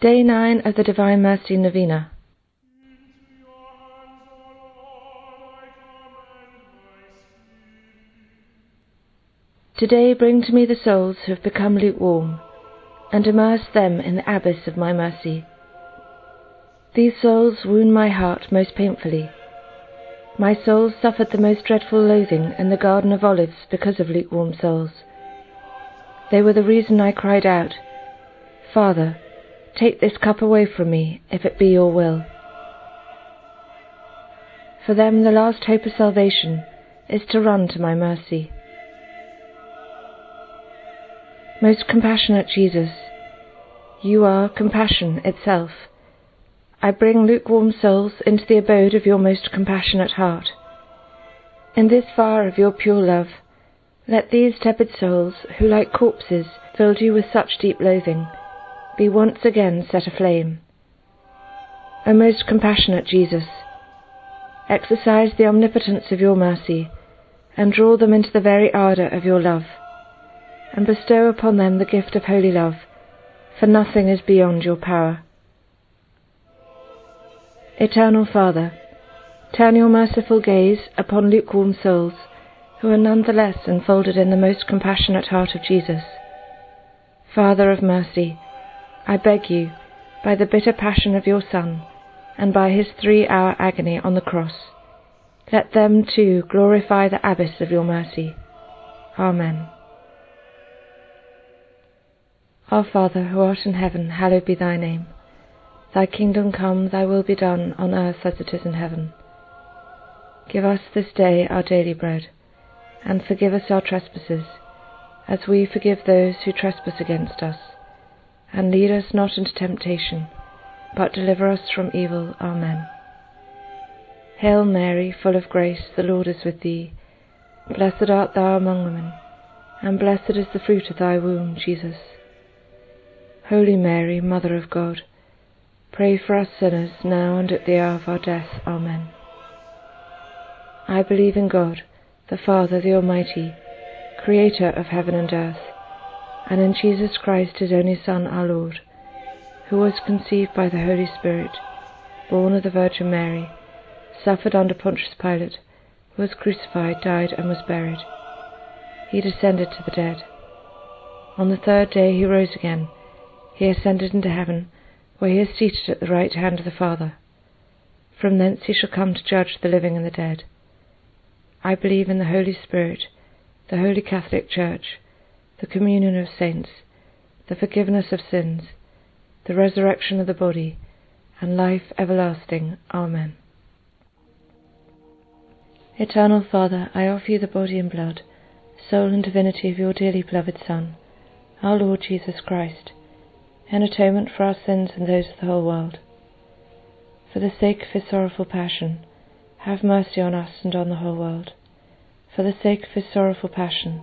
Day 9 of the Divine Mercy Novena. Today bring to me the souls who have become lukewarm, and immerse them in the abyss of my mercy. These souls wound my heart most painfully. My soul suffered the most dreadful loathing in the Garden of Olives because of lukewarm souls. They were the reason I cried out, Father, Take this cup away from me, if it be your will. For them, the last hope of salvation is to run to my mercy. Most compassionate Jesus, you are compassion itself. I bring lukewarm souls into the abode of your most compassionate heart. In this fire of your pure love, let these tepid souls, who like corpses filled you with such deep loathing, be once again set aflame. O most compassionate Jesus, exercise the omnipotence of your mercy, and draw them into the very ardour of your love, and bestow upon them the gift of holy love, for nothing is beyond your power. Eternal Father, turn your merciful gaze upon lukewarm souls who are none the less enfolded in the most compassionate heart of Jesus. Father of mercy, I beg you, by the bitter passion of your Son, and by his three hour agony on the cross, let them too glorify the abyss of your mercy. Amen. Our Father, who art in heaven, hallowed be thy name. Thy kingdom come, thy will be done, on earth as it is in heaven. Give us this day our daily bread, and forgive us our trespasses, as we forgive those who trespass against us and lead us not into temptation, but deliver us from evil. Amen. Hail Mary, full of grace, the Lord is with thee. Blessed art thou among women, and blessed is the fruit of thy womb, Jesus. Holy Mary, Mother of God, pray for us sinners, now and at the hour of our death. Amen. I believe in God, the Father, the Almighty, creator of heaven and earth and in Jesus Christ, his only Son, our Lord, who was conceived by the Holy Spirit, born of the Virgin Mary, suffered under Pontius Pilate, was crucified, died, and was buried. He descended to the dead. On the third day he rose again. He ascended into heaven, where he is seated at the right hand of the Father. From thence he shall come to judge the living and the dead. I believe in the Holy Spirit, the Holy Catholic Church, the communion of saints, the forgiveness of sins, the resurrection of the body, and life everlasting. Amen. Eternal Father, I offer you the body and blood, soul and divinity of your dearly beloved Son, our Lord Jesus Christ, in atonement for our sins and those of the whole world. For the sake of his sorrowful passion, have mercy on us and on the whole world. For the sake of his sorrowful passion,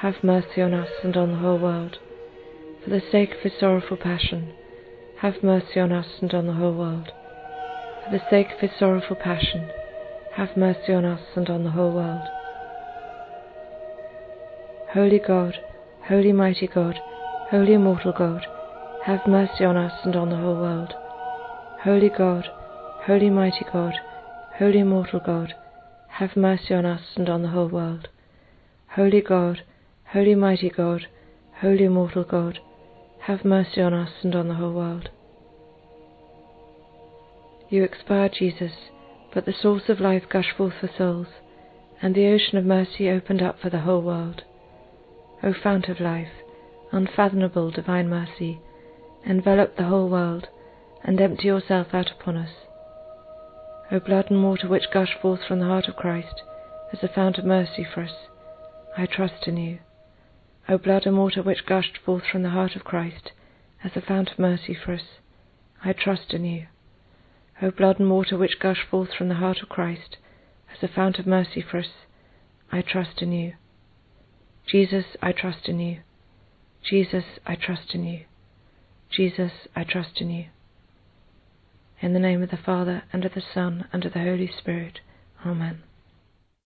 have mercy on us and on the whole world. For the sake of his sorrowful passion, have mercy on us and on the whole world for the sake of his sorrowful passion, have mercy on us and on the whole world. Holy God, holy mighty God, holy immortal God, have mercy on us and on the whole world. Holy God, holy mighty God, holy immortal God, have mercy on us and on the whole world. Holy God, holy mighty God, holy immortal God, have mercy on us and on the whole world. You expired, Jesus, but the source of life gushed forth for souls, and the ocean of mercy opened up for the whole world. O fount of life, unfathomable divine mercy, envelop the whole world, and empty yourself out upon us. O blood and water which gush forth from the heart of Christ as a fount of mercy for us, I trust in you. O blood and water which gushed forth from the heart of Christ as a fount of mercy for us, I trust in you. O blood and water which gush forth from the heart of Christ as a fount of mercy for us, I trust in you. Jesus, I trust in you. Jesus, I trust in you. Jesus, I trust in you. In the name of the Father, and of the Son, and of the Holy Spirit. Amen.